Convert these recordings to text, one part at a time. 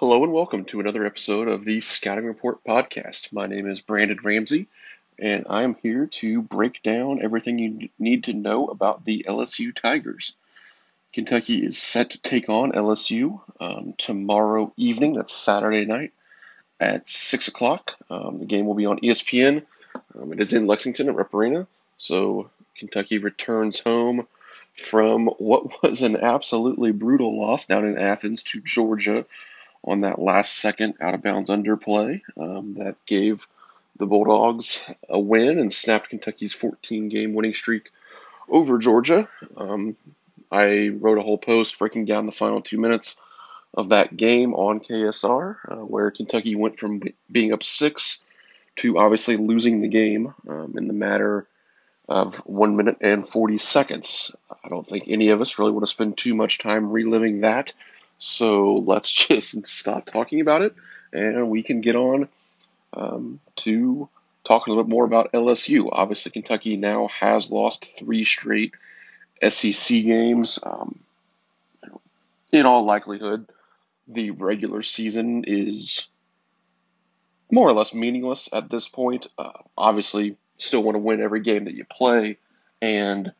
Hello and welcome to another episode of the Scouting Report podcast. My name is Brandon Ramsey, and I'm here to break down everything you need to know about the LSU Tigers. Kentucky is set to take on LSU um, tomorrow evening. That's Saturday night at 6 o'clock. Um, the game will be on ESPN. Um, it is in Lexington at Rupp Arena. So Kentucky returns home from what was an absolutely brutal loss down in Athens to Georgia on that last second out of bounds underplay um, that gave the Bulldogs a win and snapped Kentucky's 14 game winning streak over Georgia. Um, I wrote a whole post breaking down the final two minutes of that game on KSR, uh, where Kentucky went from being up six to obviously losing the game um, in the matter of one minute and 40 seconds. I don't think any of us really want to spend too much time reliving that. So let's just stop talking about it and we can get on um, to talk a little bit more about LSU. Obviously, Kentucky now has lost three straight SEC games. Um, in all likelihood, the regular season is more or less meaningless at this point. Uh, obviously, still want to win every game that you play, and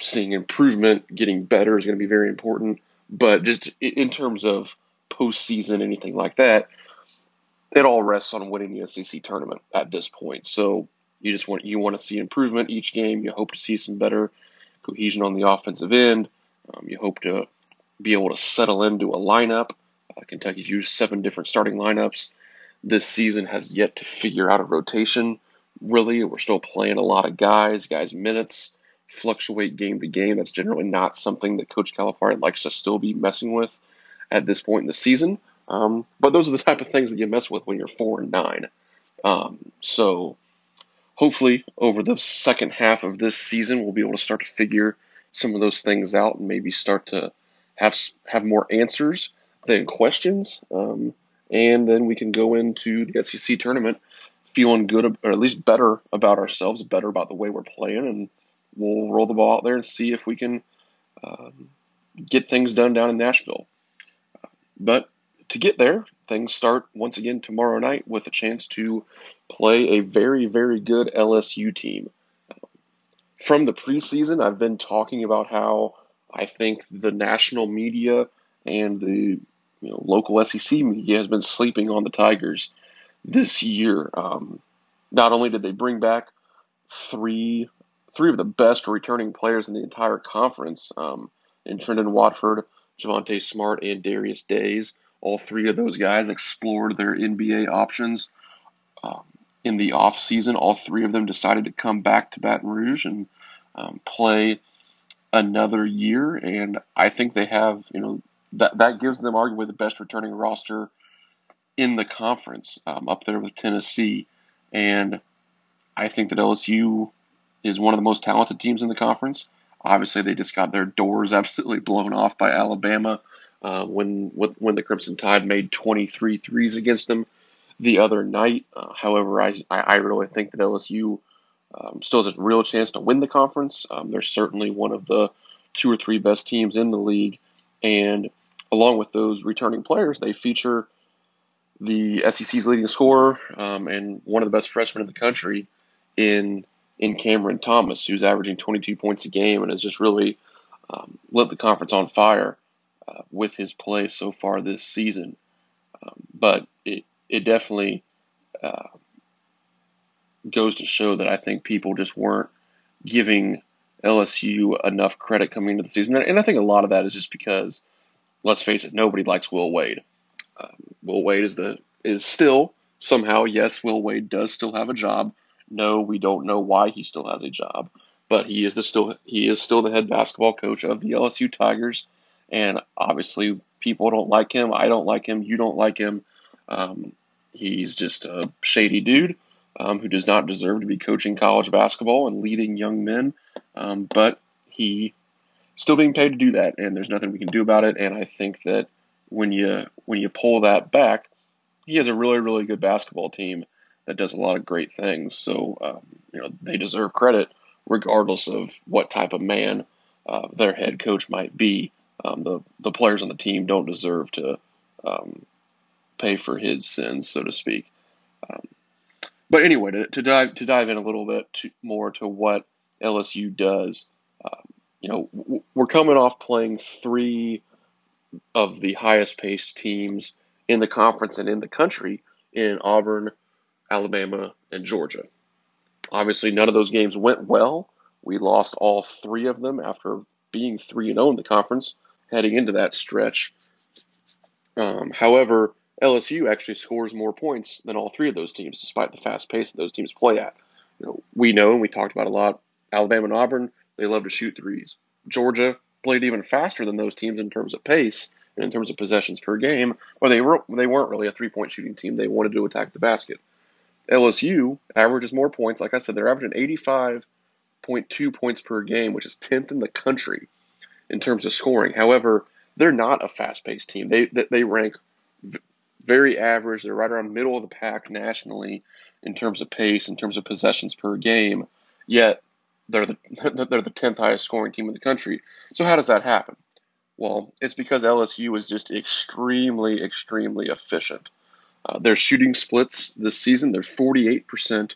seeing improvement, getting better is going to be very important. But just in terms of postseason, anything like that, it all rests on winning the SEC tournament at this point. So you just want you want to see improvement each game. You hope to see some better cohesion on the offensive end. Um, you hope to be able to settle into a lineup. Uh, Kentucky's used seven different starting lineups. This season has yet to figure out a rotation. Really, we're still playing a lot of guys, guys' minutes fluctuate game to game. That's generally not something that Coach Calipari likes to still be messing with at this point in the season. Um, but those are the type of things that you mess with when you're four and nine. Um, so hopefully, over the second half of this season, we'll be able to start to figure some of those things out and maybe start to have have more answers than questions. Um, and then we can go into the SEC tournament feeling good, or at least better about ourselves, better about the way we're playing, and we'll roll the ball out there and see if we can um, get things done down in Nashville. But to get there, things start once again tomorrow night with a chance to play a very, very good LSU team. From the preseason, I've been talking about how I think the national media and the you know, local SEC media has been sleeping on the Tigers this year. Um, not only did they bring back three three of the best returning players in the entire conference um, in Trendon Watford, Javonte Smart, and Darius Days. All three of those guys explored their NBA options um, in the offseason. All three of them decided to come back to Baton Rouge and um, play another year. And I think they have, you know, that, that gives them arguably the best returning roster in the conference, um, up there with Tennessee. And I think that LSU is one of the most talented teams in the conference. Obviously, they just got their doors absolutely blown off by Alabama uh, when when the Crimson Tide made 23 threes against them the other night. Uh, however, I, I really think that LSU um, still has a real chance to win the conference. Um, they're certainly one of the two or three best teams in the league, and along with those returning players, they feature the SEC's leading scorer um, and one of the best freshmen in the country in in Cameron Thomas, who's averaging 22 points a game and has just really um, lit the conference on fire uh, with his play so far this season. Um, but it it definitely uh, goes to show that I think people just weren't giving LSU enough credit coming into the season, and I think a lot of that is just because, let's face it, nobody likes Will Wade. Um, Will Wade is the is still somehow yes, Will Wade does still have a job, no, we don't know why he still has a job, but he is the still he is still the head basketball coach of the LSU Tigers, and obviously people don't like him. I don't like him. You don't like him. Um, he's just a shady dude um, who does not deserve to be coaching college basketball and leading young men, um, but he still being paid to do that, and there's nothing we can do about it. And I think that when you when you pull that back, he has a really really good basketball team that does a lot of great things. So um, you know they deserve credit regardless of what type of man uh, their head coach might be. Um, the the players on the team don't deserve to um, pay for his sins, so to speak. Um, but anyway, to, to, dive to dive in a little bit to, more to what LSU does, um, you know, w- we're coming off playing three of the highest paced teams in the conference and in the country in Auburn, Alabama, and Georgia. Obviously, none of those games went well. We lost all three of them after being 3 0 in the conference heading into that stretch. Um, however, LSU actually scores more points than all three of those teams, despite the fast pace that those teams play at. You know, we know, and we talked about a lot, Alabama and Auburn, they love to shoot threes. Georgia played even faster than those teams in terms of pace and in terms of possessions per game, but they, were, they weren't really a three point shooting team. They wanted to attack the basket. LSU averages more points. Like I said, they're averaging 85.2 points per game, which is 10th in the country in terms of scoring. However, they're not a fast-paced team. They they rank very average. They're right around middle of the pack nationally in terms of pace, in terms of possessions per game. Yet they're the they're the tenth highest scoring team in the country. So how does that happen? Well, it's because LSU is just extremely, extremely efficient. Uh, their shooting splits this season, they're 48%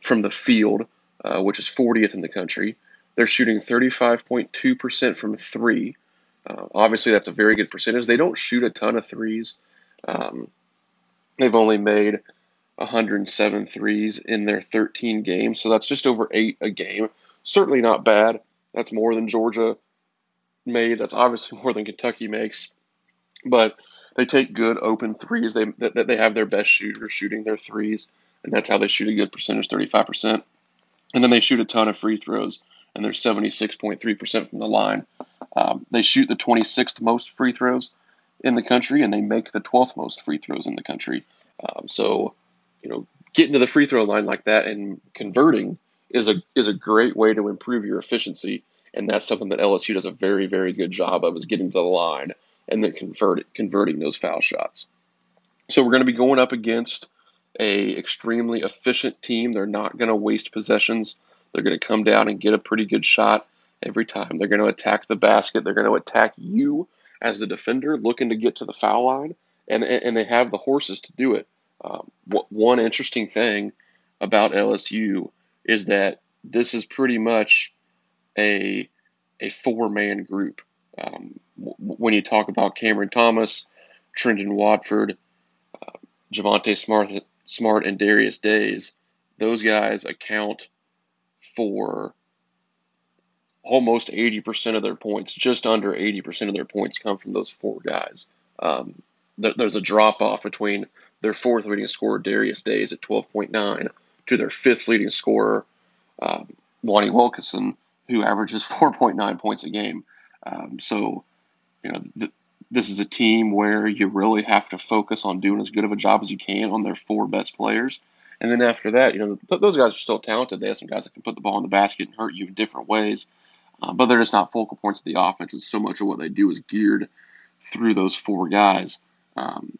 from the field, uh, which is 40th in the country. They're shooting 35.2% from three. Uh, obviously, that's a very good percentage. They don't shoot a ton of threes. Um, they've only made 107 threes in their 13 games, so that's just over eight a game. Certainly not bad. That's more than Georgia made. That's obviously more than Kentucky makes. But they take good open threes. They that they have their best shooter shooting their threes, and that's how they shoot a good percentage, 35%. And then they shoot a ton of free throws, and they're 76.3% from the line. Um, they shoot the 26th most free throws in the country, and they make the 12th most free throws in the country. Um, so, you know, getting to the free throw line like that and converting is a is a great way to improve your efficiency, and that's something that LSU does a very very good job of is getting to the line and then convert converting those foul shots. So we're going to be going up against a extremely efficient team. They're not going to waste possessions. They're going to come down and get a pretty good shot every time. They're going to attack the basket. They're going to attack you as the defender, looking to get to the foul line, and and they have the horses to do it. Um, one interesting thing about LSU is that this is pretty much a a four man group. Um, when you talk about Cameron Thomas, Trendon Watford, uh, Javonte Smart, Smart, and Darius Days, those guys account for almost 80% of their points, just under 80% of their points come from those four guys. Um, th- there's a drop off between their fourth leading scorer, Darius Days, at 12.9, to their fifth leading scorer, um, Lonnie Wilkinson, who averages 4.9 points a game. Um, so, you know, th- this is a team where you really have to focus on doing as good of a job as you can on their four best players. And then after that, you know, th- those guys are still talented. They have some guys that can put the ball in the basket and hurt you in different ways. Uh, but they're just not focal points of the offense. And so much of what they do is geared through those four guys. Um,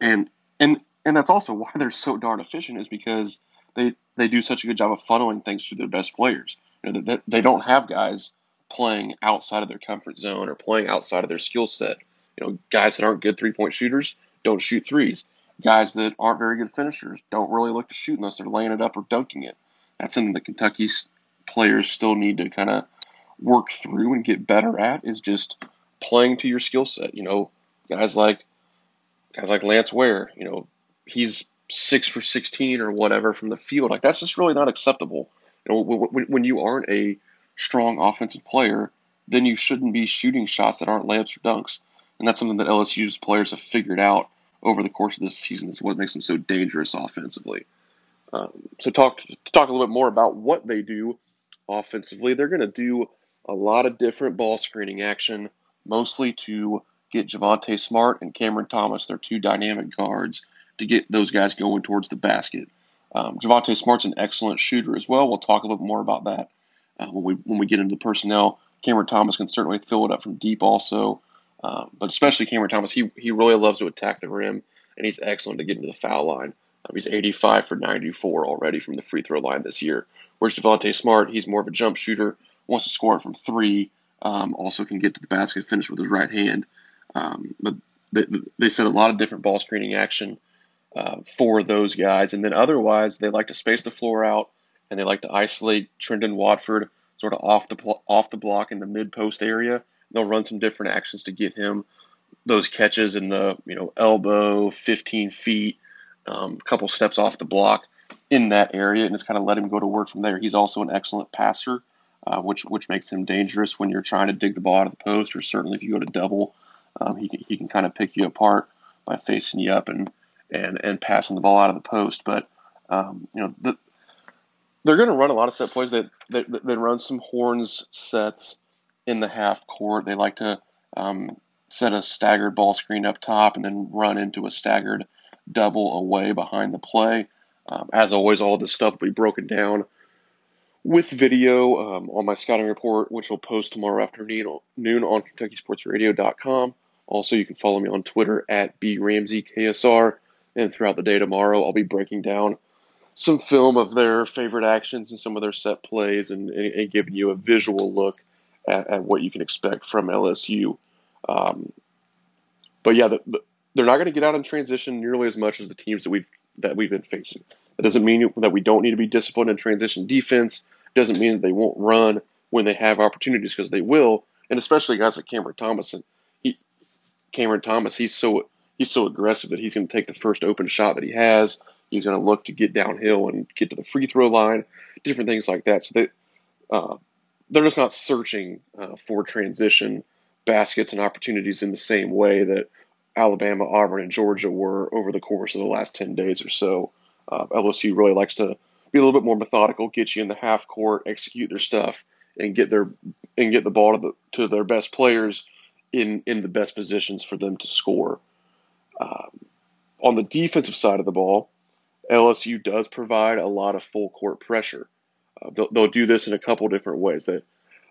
and and and that's also why they're so darn efficient is because they they do such a good job of funneling things through their best players. You know, they, they don't have guys playing outside of their comfort zone or playing outside of their skill set. You know, guys that aren't good three point shooters don't shoot threes. Guys that aren't very good finishers don't really look to shoot unless they're laying it up or dunking it. That's something that Kentucky players still need to kind of work through and get better at is just playing to your skill set. You know, guys like guys like Lance Ware, you know, he's six for 16 or whatever from the field. Like, that's just really not acceptable. You know, when, when you aren't a strong offensive player, then you shouldn't be shooting shots that aren't layups or dunks. And that's something that LSU's players have figured out over the course of this season. Is what makes them so dangerous offensively. Um, so talk to talk a little bit more about what they do offensively. They're going to do a lot of different ball screening action, mostly to get Javonte Smart and Cameron Thomas, their two dynamic guards, to get those guys going towards the basket. Um, Javonte Smart's an excellent shooter as well. We'll talk a little bit more about that uh, when we when we get into the personnel. Cameron Thomas can certainly fill it up from deep also, um, but especially Cameron Thomas, he he really loves to attack the rim, and he's excellent to get into the foul line. Um, he's 85 for 94 already from the free throw line this year. Whereas Javonte Smart, he's more of a jump shooter, wants to score from three, um, also can get to the basket, finish with his right hand. Um, but they, they set a lot of different ball screening action uh, for those guys. And then otherwise, they like to space the floor out and they like to isolate Trendon Watford sort of off the off the block in the mid post area. They'll run some different actions to get him those catches in the you know elbow, 15 feet, um, a couple steps off the block in that area, and just kind of let him go to work from there. He's also an excellent passer, uh, which which makes him dangerous when you're trying to dig the ball out of the post, or certainly if you go to double, um, he can he can kind of pick you apart by facing you up and and and passing the ball out of the post. But um, you know the, they're going to run a lot of set plays that they, they, run some horns sets in the half court. They like to um, set a staggered ball screen up top and then run into a staggered double away behind the play. Um, as always, all this stuff will be broken down with video um, on my scouting report, which will post tomorrow afternoon noon on KentuckySportsRadio.com. Also, you can follow me on Twitter at BRamseyKSR. And throughout the day tomorrow, I'll be breaking down some film of their favorite actions and some of their set plays and, and, and giving you a visual look at, at, what you can expect from LSU. Um, but yeah, the, the, they're not going to get out in transition nearly as much as the teams that we've that we've been facing. That doesn't mean that we don't need to be disciplined in transition defense. It Doesn't mean that they won't run when they have opportunities because they will, and especially guys like Cameron Thomas. And he, Cameron Thomas, he's so he's so aggressive that he's going to take the first open shot that he has. He's going to look to get downhill and get to the free throw line, different things like that. So they uh, they're just not searching uh, for transition baskets and opportunities in the same way that Alabama, Auburn, and Georgia were over the course of the last ten days or so. Uh, LSU really likes to be a little bit more methodical, get you in the half court, execute their stuff, and get their and get the ball to, the, to their best players in in the best positions for them to score. Um, on the defensive side of the ball, LSU does provide a lot of full court pressure. Uh, they'll, they'll, do this in a couple different ways. That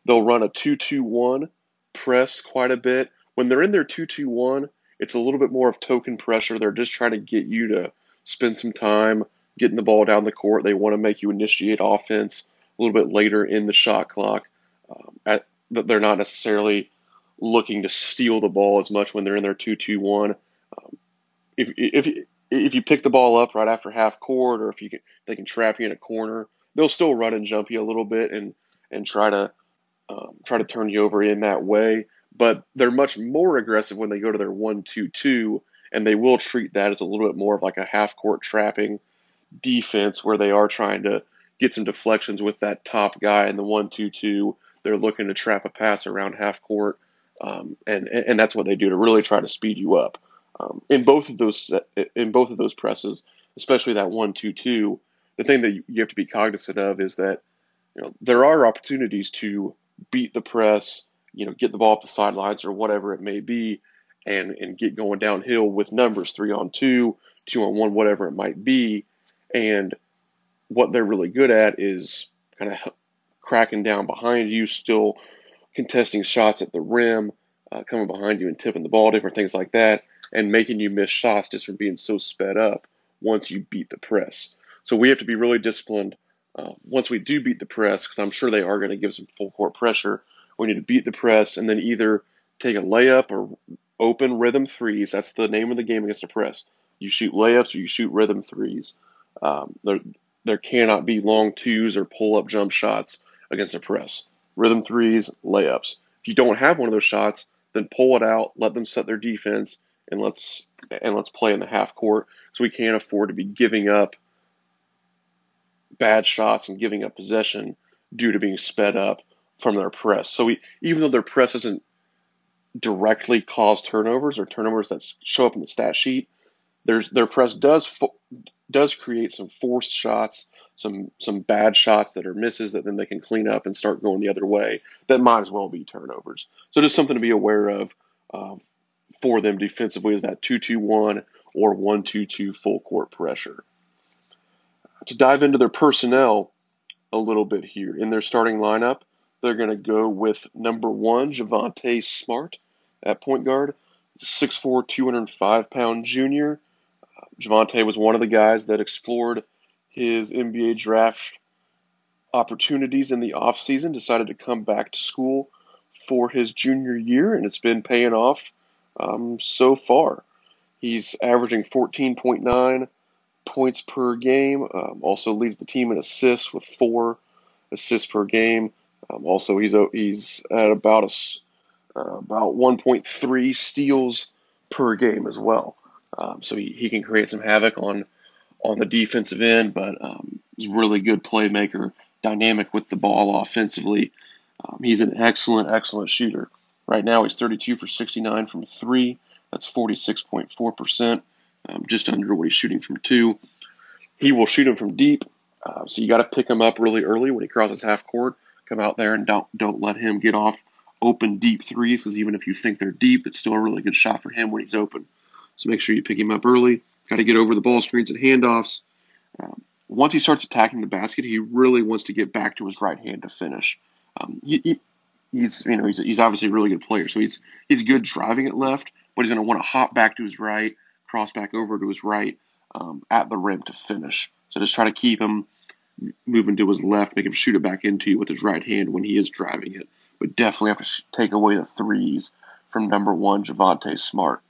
they'll run a two-two-one press quite a bit. When they're in their two-two-one, it's a little bit more of token pressure. They're just trying to get you to spend some time getting the ball down the court. They want to make you initiate offense a little bit later in the shot clock. Um, at, they're not necessarily looking to steal the ball as much when they're in their two-two-one. Um, if, if if you pick the ball up right after half court, or if you can, they can trap you in a corner, they'll still run and jump you a little bit and and try to um, try to turn you over in that way. But they're much more aggressive when they go to their one two two, and they will treat that as a little bit more of like a half court trapping defense, where they are trying to get some deflections with that top guy in the one two two. They're looking to trap a pass around half court, um, and and that's what they do to really try to speed you up. Um, in both of those in both of those presses, especially that one two two, the thing that you have to be cognizant of is that you know there are opportunities to beat the press, you know, get the ball off the sidelines or whatever it may be, and and get going downhill with numbers three on two, two on one, whatever it might be, and what they're really good at is kind of cracking down behind you, still contesting shots at the rim, uh, coming behind you and tipping the ball, different things like that and making you miss shots just from being so sped up once you beat the press. So we have to be really disciplined uh, once we do beat the press, because I'm sure they are going to give some full court pressure. We need to beat the press and then either take a layup or open rhythm threes. That's the name of the game against the press. You shoot layups or you shoot rhythm threes. Um, there, there cannot be long twos or pull up jump shots against the press. Rhythm threes, layups. If you don't have one of those shots, then pull it out, let them set their defense, and let's and let's play in the half court so we can't afford to be giving up bad shots and giving up possession due to being sped up from their press. So we, even though their press doesn't directly cause turnovers or turnovers that show up in the stat sheet, there's their press does does create some forced shots, some some bad shots that are misses that then they can clean up and start going the other way. That might as well be turnovers. So just something to be aware of uh, for them defensively is that 2 2 1 or 1 2 2 full court pressure. To dive into their personnel a little bit here, in their starting lineup, they're going to go with number one, Javonte Smart at point guard, 6'4, 205 pound junior. Javonte was one of the guys that explored his NBA draft opportunities in the offseason, decided to come back to school for his junior year, and it's been paying off um, so far. He's averaging 14.9 points per game. Um, also leads the team in assists with four assists per game. Um, also, he's he's at about a uh, about 1.3 steals per game as well. Um, so he, he can create some havoc on on the defensive end, but um, he's really good playmaker, dynamic with the ball offensively. Um, he's an excellent, excellent shooter. Right now, he's 32 for 69 from three. That's 46.4%, um, just under what he's shooting from two. He will shoot him from deep, uh, so you got to pick him up really early when he crosses half court. Come out there and don't don't let him get off open deep threes because even if you think they're deep, it's still a really good shot for him when he's open. So make sure you pick him up early. Got to get over the ball screens and handoffs. Um, once he starts attacking the basket, he really wants to get back to his right hand to finish. Um, he's you know he's, he's obviously a really good player, so he's he's good driving it left, but he's going to want to hop back to his right, cross back over to his right um, at the rim to finish. So just try to keep him moving to his left, make him shoot it back into you with his right hand when he is driving it. But definitely have to take away the threes from number one Javonte Smart.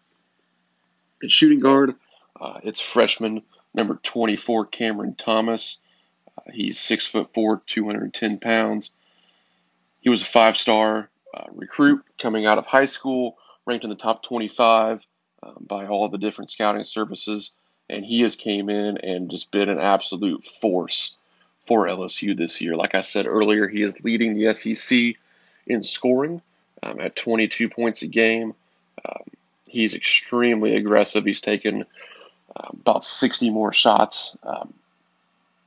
At shooting guard, uh, it's freshman number 24 Cameron Thomas. Uh, he's six foot four, 210 pounds. He was a five star uh, recruit coming out of high school, ranked in the top 25 um, by all the different scouting services, and he has came in and just been an absolute force for LSU this year. Like I said earlier, he is leading the SEC in scoring um, at 22 points a game. Um, he's extremely aggressive. He's taken uh, about 60 more shots um,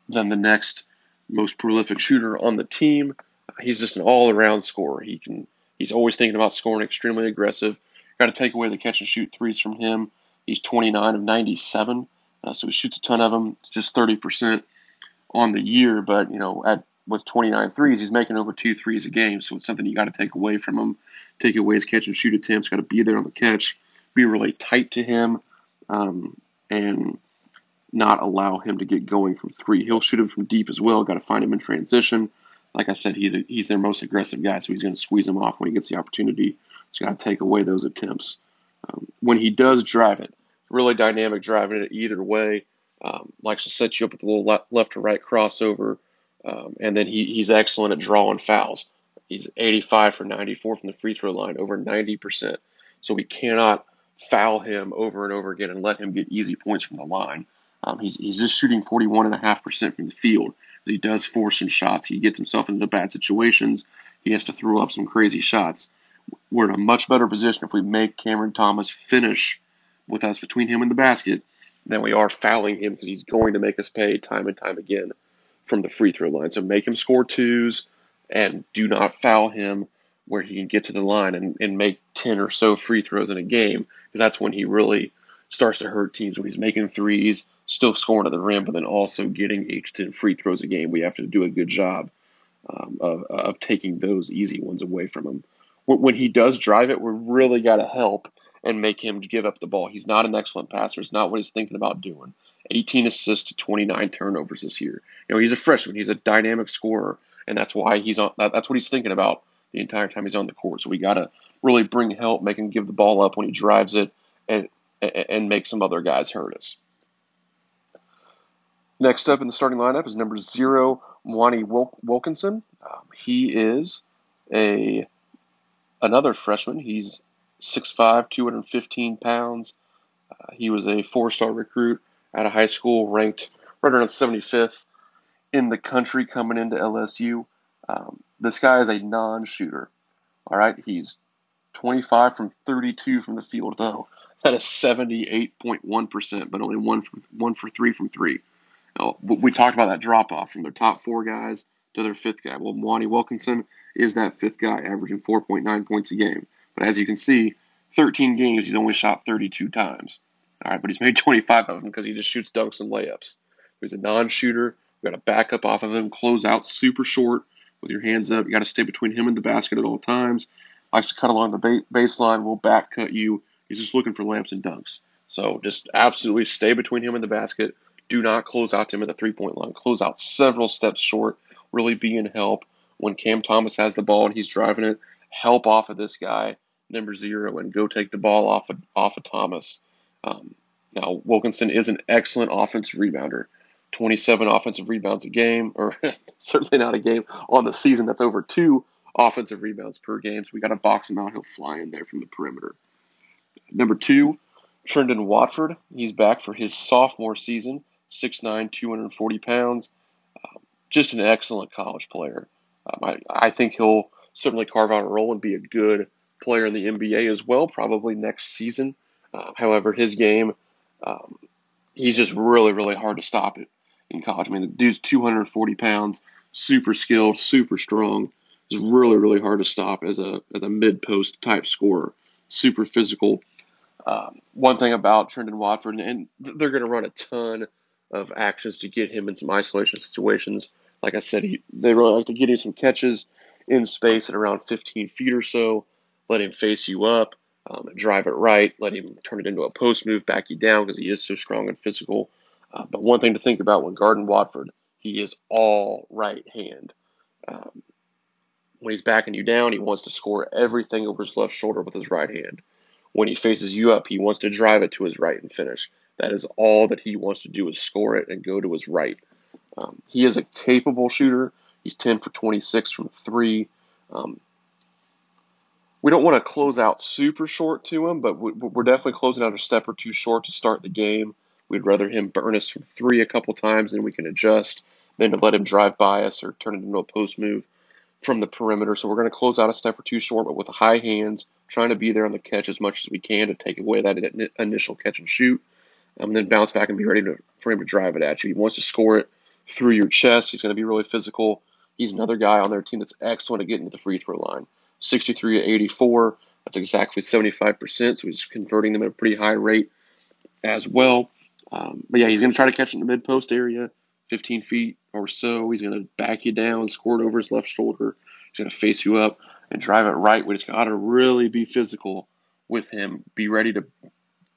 than the next most prolific shooter on the team. He's just an all-around scorer. He can. He's always thinking about scoring. Extremely aggressive. Got to take away the catch and shoot threes from him. He's 29 of 97, uh, so he shoots a ton of them. It's just 30 percent on the year, but you know, at with 29 threes, he's making over two threes a game. So it's something you got to take away from him. Take away his catch and shoot attempts. Got to be there on the catch. Be really tight to him, um, and not allow him to get going from three. He'll shoot him from deep as well. Got to find him in transition. Like I said, he's a, he's their most aggressive guy, so he's going to squeeze him off when he gets the opportunity. He's got to take away those attempts. Um, when he does drive it, really dynamic driving it either way. Um, likes to set you up with a little left, left to right crossover, um, and then he, he's excellent at drawing fouls. He's 85 for 94 from the free throw line, over 90%. So we cannot foul him over and over again and let him get easy points from the line. Um, he's, he's just shooting 41.5% from the field. He does force some shots. He gets himself into bad situations. He has to throw up some crazy shots. We're in a much better position if we make Cameron Thomas finish with us between him and the basket than we are fouling him because he's going to make us pay time and time again from the free throw line. So make him score twos and do not foul him where he can get to the line and, and make 10 or so free throws in a game because that's when he really starts to hurt teams when he's making threes, still scoring at the rim, but then also getting 8 to 10 free throws a game. We have to do a good job um, of, of taking those easy ones away from him. When, when he does drive it, we really got to help and make him give up the ball. He's not an excellent passer. It's not what he's thinking about doing. 18 assists to 29 turnovers this year. You know, he's a freshman. He's a dynamic scorer, and that's why he's on. That's what he's thinking about the entire time he's on the court. So we got to really bring help, make him give the ball up when he drives it, and and make some other guys hurt us. Next up in the starting lineup is number zero, Mwani Wilkinson. Um, he is a another freshman. He's 6'5", 215 pounds. Uh, he was a four-star recruit out of high school, ranked right around 75th in the country coming into LSU. Um, this guy is a non-shooter. All right, he's 25 from 32 from the field, though. That is 78.1%, but only one for, one for three from three. Now, we talked about that drop off from their top four guys to their fifth guy. Well, Mwani Wilkinson is that fifth guy, averaging 4.9 points a game. But as you can see, 13 games, he's only shot 32 times. All right, but he's made 25 of them because he just shoots dunks and layups. He's a non-shooter. We got to back up off of him, close out super short with your hands up. You got to stay between him and the basket at all times. Likes to cut along the ba- baseline. Will back cut you. He's just looking for lamps and dunks. So just absolutely stay between him and the basket. Do not close out to him at the three-point line. Close out several steps short. Really be in help when Cam Thomas has the ball and he's driving it. Help off of this guy number zero and go take the ball off of, off of Thomas. Um, now, Wilkinson is an excellent offensive rebounder. 27 offensive rebounds a game, or certainly not a game on the season. That's over two offensive rebounds per game. So we got to box him out. He'll fly in there from the perimeter. Number two, Trendon Watford. He's back for his sophomore season. 6'9", 240 pounds. Uh, just an excellent college player. Um, I, I think he'll certainly carve out a role and be a good player in the NBA as well, probably next season. Uh, however, his game, um, he's just really, really hard to stop it in college. I mean, the dude's 240 pounds, super skilled, super strong. It's really, really hard to stop as a as a mid post type scorer. Super physical. Um, one thing about Trendon Watford, and they're going to run a ton of actions to get him in some isolation situations. Like I said, he, they really like to get him some catches in space at around 15 feet or so. Let him face you up, um, drive it right. Let him turn it into a post move, back you down because he is so strong and physical. Uh, but one thing to think about when guarding Watford, he is all right hand. Um, when he's backing you down, he wants to score everything over his left shoulder with his right hand. When he faces you up, he wants to drive it to his right and finish. That is all that he wants to do is score it and go to his right. Um, he is a capable shooter. He's 10 for 26 from three. Um, we don't want to close out super short to him, but we're definitely closing out a step or two short to start the game. We'd rather him burn us from three a couple times and we can adjust than to let him drive by us or turn it into a post move from the perimeter. So we're going to close out a step or two short, but with high hands, trying to be there on the catch as much as we can to take away that initial catch and shoot um, and then bounce back and be ready to, for him to drive it at you. He wants to score it through your chest. He's going to be really physical. He's another guy on their team that's excellent at getting to the free throw line. 63 to 84. That's exactly 75%. So he's converting them at a pretty high rate as well. Um, but yeah, he's going to try to catch it in the mid post area, 15 feet or so. He's going to back you down, score it over his left shoulder. He's going to face you up and drive it right. We just got to really be physical with him. Be ready to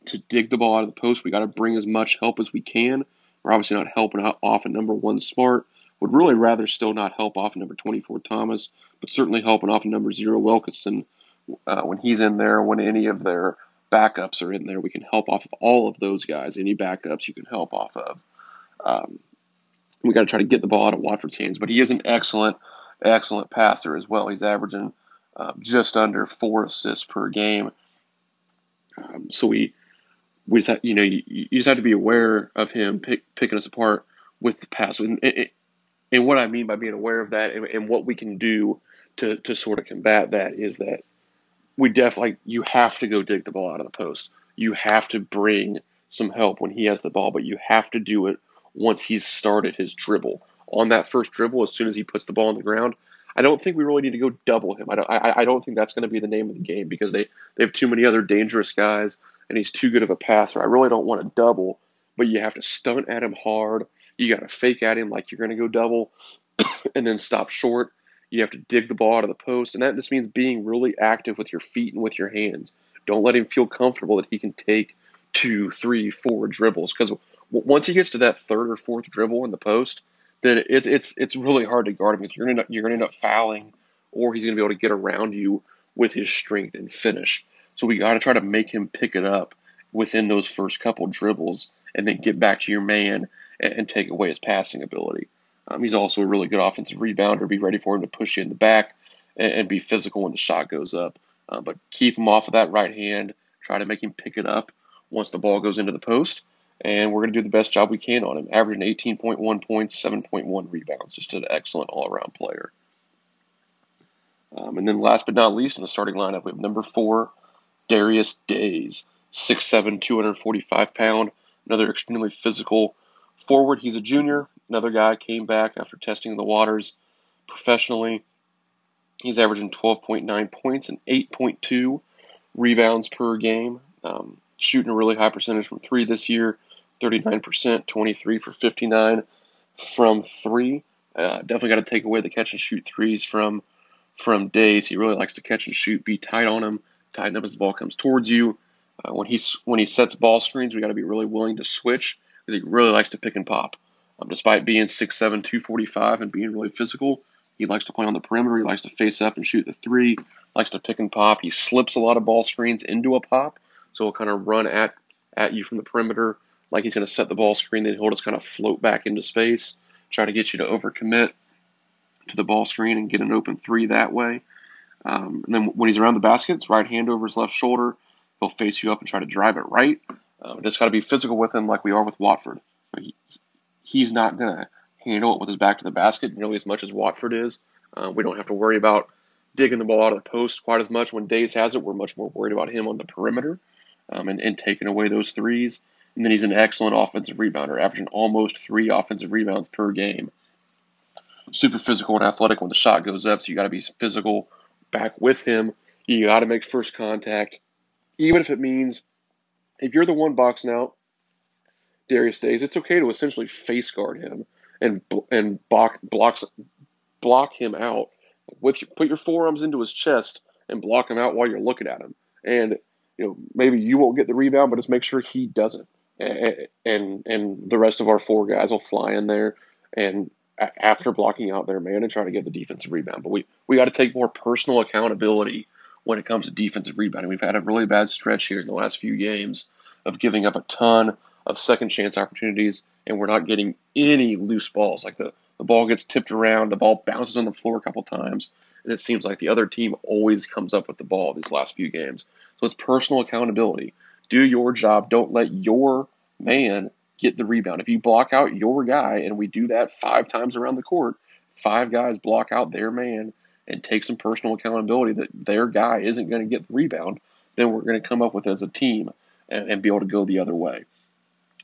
to dig the ball out of the post. We got to bring as much help as we can. We're obviously not helping off a number one smart. Would really rather still not help off a number 24 Thomas, but certainly helping off a number zero Wilkinson uh, when he's in there, when any of their backups are in there. We can help off of all of those guys. Any backups you can help off of. Um, we got to try to get the ball out of Watford's hands, but he is an excellent, excellent passer as well. He's averaging uh, just under four assists per game. Um, so we we just have, you know you, you, just have to be aware of him pick, picking us apart with the pass. And, and, what I mean by being aware of that and, and, what we can do to to sort of combat that is that we definitely you have to go dig the ball out of the post. You have to bring some help when he has the ball, but you have to do it once he's started his dribble. On that first dribble, as soon as he puts the ball on the ground, I don't think we really need to go double him. I don't. I, I don't think that's going to be the name of the game because they they have too many other dangerous guys and he's too good of a passer. I really don't want to double, but you have to stunt at him hard. You got to fake at him like you're going to go double and then stop short. You have to dig the ball out of the post, and that just means being really active with your feet and with your hands. Don't let him feel comfortable that he can take two, three, four dribbles because once he gets to that third or fourth dribble in the post, then it's it's it's really hard to guard him because you're gonna you're gonna end up fouling, or he's gonna be able to get around you with his strength and finish. So we got to try to make him pick it up within those first couple dribbles and then get back to your man and, and take away his passing ability. Um, he's also a really good offensive rebounder. Be ready for him to push you in the back and, and be physical when the shot goes up. Uh, but keep him off of that right hand. Try to make him pick it up once the ball goes into the post. And we're going to do the best job we can on him. Averaging 18.1 points, 7.1 rebounds. Just an excellent all around player. Um, and then last but not least, in the starting lineup, we have number four, Darius Days, 6'7, 245 pound, another extremely physical forward. He's a junior. Another guy came back after testing the waters professionally. He's averaging 12.9 points and 8.2 rebounds per game. Um, shooting a really high percentage from three this year 39%, 23 for 59 from three. Uh, definitely got to take away the catch and shoot threes from from Days. He really likes to catch and shoot, be tight on him, tighten up as the ball comes towards you. Uh, when he's when he sets ball screens, we got to be really willing to switch because he really likes to pick and pop. Um, despite being 6'7", 245 and being really physical, He likes to play on the perimeter. He likes to face up and shoot the three. Likes to pick and pop. He slips a lot of ball screens into a pop, so he'll kind of run at at you from the perimeter like he's going to set the ball screen. Then he'll just kind of float back into space, try to get you to overcommit to the ball screen and get an open three that way. Um, and then when he's around the basket, it's right hand over his left shoulder. He'll face you up and try to drive it right. Uh, just got to be physical with him like we are with Watford. He, he's not going to handle it with his back to the basket nearly as much as Watford is. Uh, we don't have to worry about digging the ball out of the post quite as much. When Days has it, we're much more worried about him on the perimeter um, and, and taking away those threes. And then he's an excellent offensive rebounder, averaging almost three offensive rebounds per game. Super physical and athletic when the shot goes up, so you got to be physical back with him. You got to make first contact, even if it means if you're the one boxing out Darius Days, it's okay to essentially face guard him and and block blocks block him out with your, put your forearms into his chest and block him out while you're looking at him. And you know maybe you won't get the rebound, but just make sure he doesn't. And and, the rest of our four guys will fly in there and after blocking out their man and try to get the defensive rebound. But we we got to take more personal accountability when it comes to defensive rebounding. We've had a really bad stretch here in the last few games of giving up a ton of second chance opportunities, and we're not getting any loose balls. Like the, the ball gets tipped around, the ball bounces on the floor a couple times, and it seems like the other team always comes up with the ball these last few games. So it's personal accountability. Do your job. Don't let your man get the rebound. If you block out your guy, and we do that five times around the court, five guys block out their man and take some personal accountability that their guy isn't going to get the rebound, then we're going to come up with as a team and, and be able to go the other way.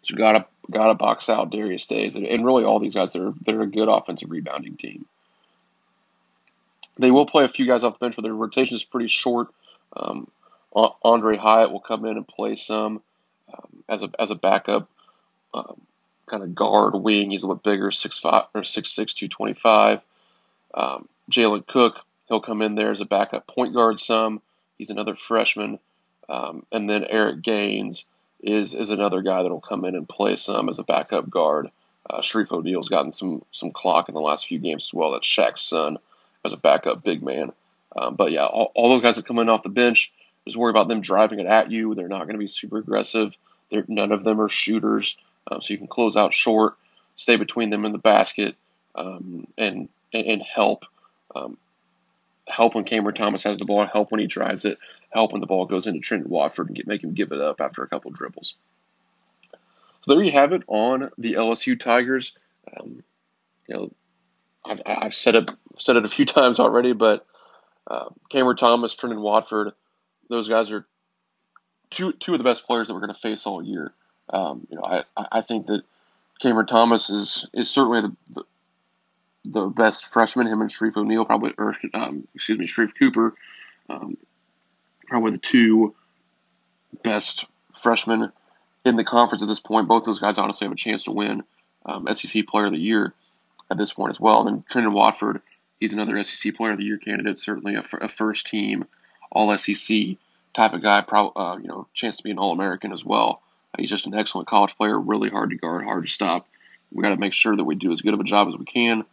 So gotta gotta box out Darius Days and, and really all these guys. They're they're a good offensive rebounding team. They will play a few guys off the bench, but their rotation is pretty short. Um, Aundre Hyatt will come in and play some um, as a as a backup um, kind of guard wing. He's a little bit bigger, six five or six six two twenty five. Um, Jalen Cook, he'll come in there as a backup point guard. Some he's another freshman, um, and then Eric Gaines is is another guy that'll come in and play some as a backup guard. Uh, Shareef O'Neal's gotten some some clock in the last few games as well. That's Shaq's son as a backup big man. Um, but yeah, all, all, those guys that come in off the bench, just worry about them driving it at you. They're not going to be super aggressive. They're, none of them are shooters, um, so you can close out short, stay between them in the basket, um, and, and help um, help when Cameron Thomas has the ball, help when he drives it, help when the ball goes into Trendon Watford and get, make him give it up after a couple dribbles. So there you have it on the LSU Tigers. Um, you know, I've, I've, said it said it a few times already, but uh, Cameron Thomas, Trendon Watford, those guys are two two of the best players that we're going to face all year. Um, you know, I, I think that Cameron Thomas is is certainly the, the, best freshman. Him and Shareef O'Neal probably, or um, excuse me, Sharife Cooper, um, probably the two best freshmen in the conference at this point. Both those guys honestly have a chance to win um, SEC Player of the Year at this point as well. And then Trendon Watford, he's another SEC Player of the Year candidate, certainly a, a first team All SEC type of guy. Pro, uh, you know, chance to be an All American as well. Uh, he's just an excellent college player, really hard to guard, hard to stop. We got to make sure that we do as good of a job as we can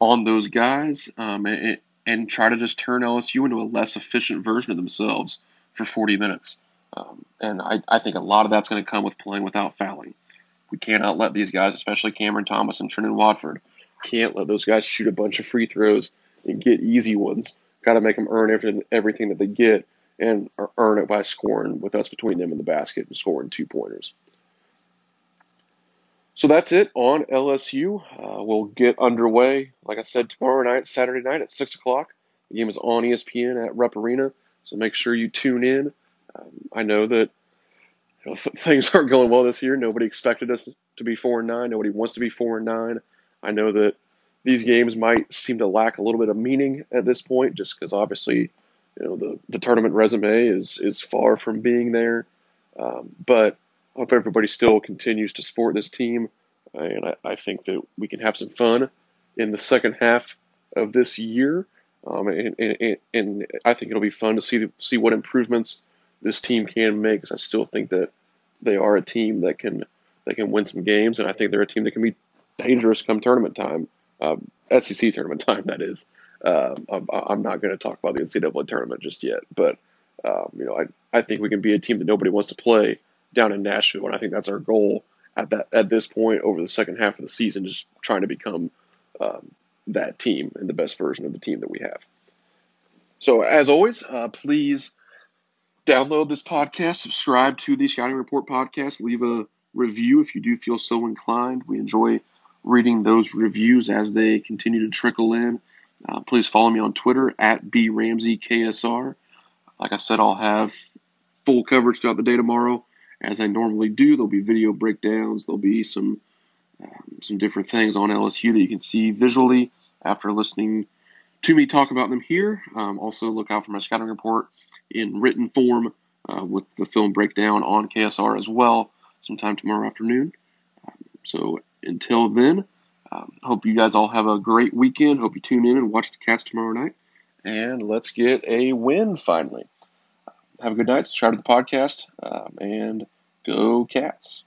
on those guys. Um, and, and try to just turn LSU into a less efficient version of themselves for 40 minutes. Um, and I, I think a lot of that's going to come with playing without fouling. We cannot let these guys, especially Cameron Thomas and Trendon Watford, can't let those guys shoot a bunch of free throws and get easy ones. Got to make them earn everything, everything that they get and earn it by scoring with us between them and the basket and scoring two pointers. So that's it on LSU. Uh, we'll get underway, like I said, tomorrow night, Saturday night at 6 o'clock. The game is on ESPN at Rupp Arena, so make sure you tune in. Um, I know that you know, th- things aren't going well this year. Nobody expected us to be 4 and 9. Nobody wants to be 4 and 9. I know that these games might seem to lack a little bit of meaning at this point, just because obviously, you know, the, the tournament resume is, is far from being there. Um, but I hope everybody still continues to support this team, and I, I, think that we can have some fun in the second half of this year. Um, and, and, and, I think it'll be fun to see see what improvements this team can make. Because I still think that they are a team that can that can win some games, and I think they're a team that can be dangerous come tournament time. Um, SEC tournament time. That is. Um, I'm, I'm, not going to talk about the NCAA tournament just yet, but um, you know, I I think we can be a team that nobody wants to play down in Nashville, and I think that's our goal at that at this point over the second half of the season, just trying to become um, that team and the best version of the team that we have. So, as always, uh, please download this podcast, subscribe to the Scouting Report podcast, leave a review if you do feel so inclined. We enjoy reading those reviews as they continue to trickle in. Uh, please follow me on Twitter at bramseyksr. Like I said, I'll have full coverage throughout the day tomorrow, as I normally do. There'll be video breakdowns. There'll be some um, some different things on LSU that you can see visually after listening to me talk about them here. Um, also, look out for my scouting report in written form uh, with the film breakdown on KSR as well, sometime tomorrow afternoon. Um, so until then, um, hope you guys all have a great weekend. Hope you tune in and watch the Cats tomorrow night. And let's get a win finally. Have a good night. Subscribe to the podcast um, and go Cats.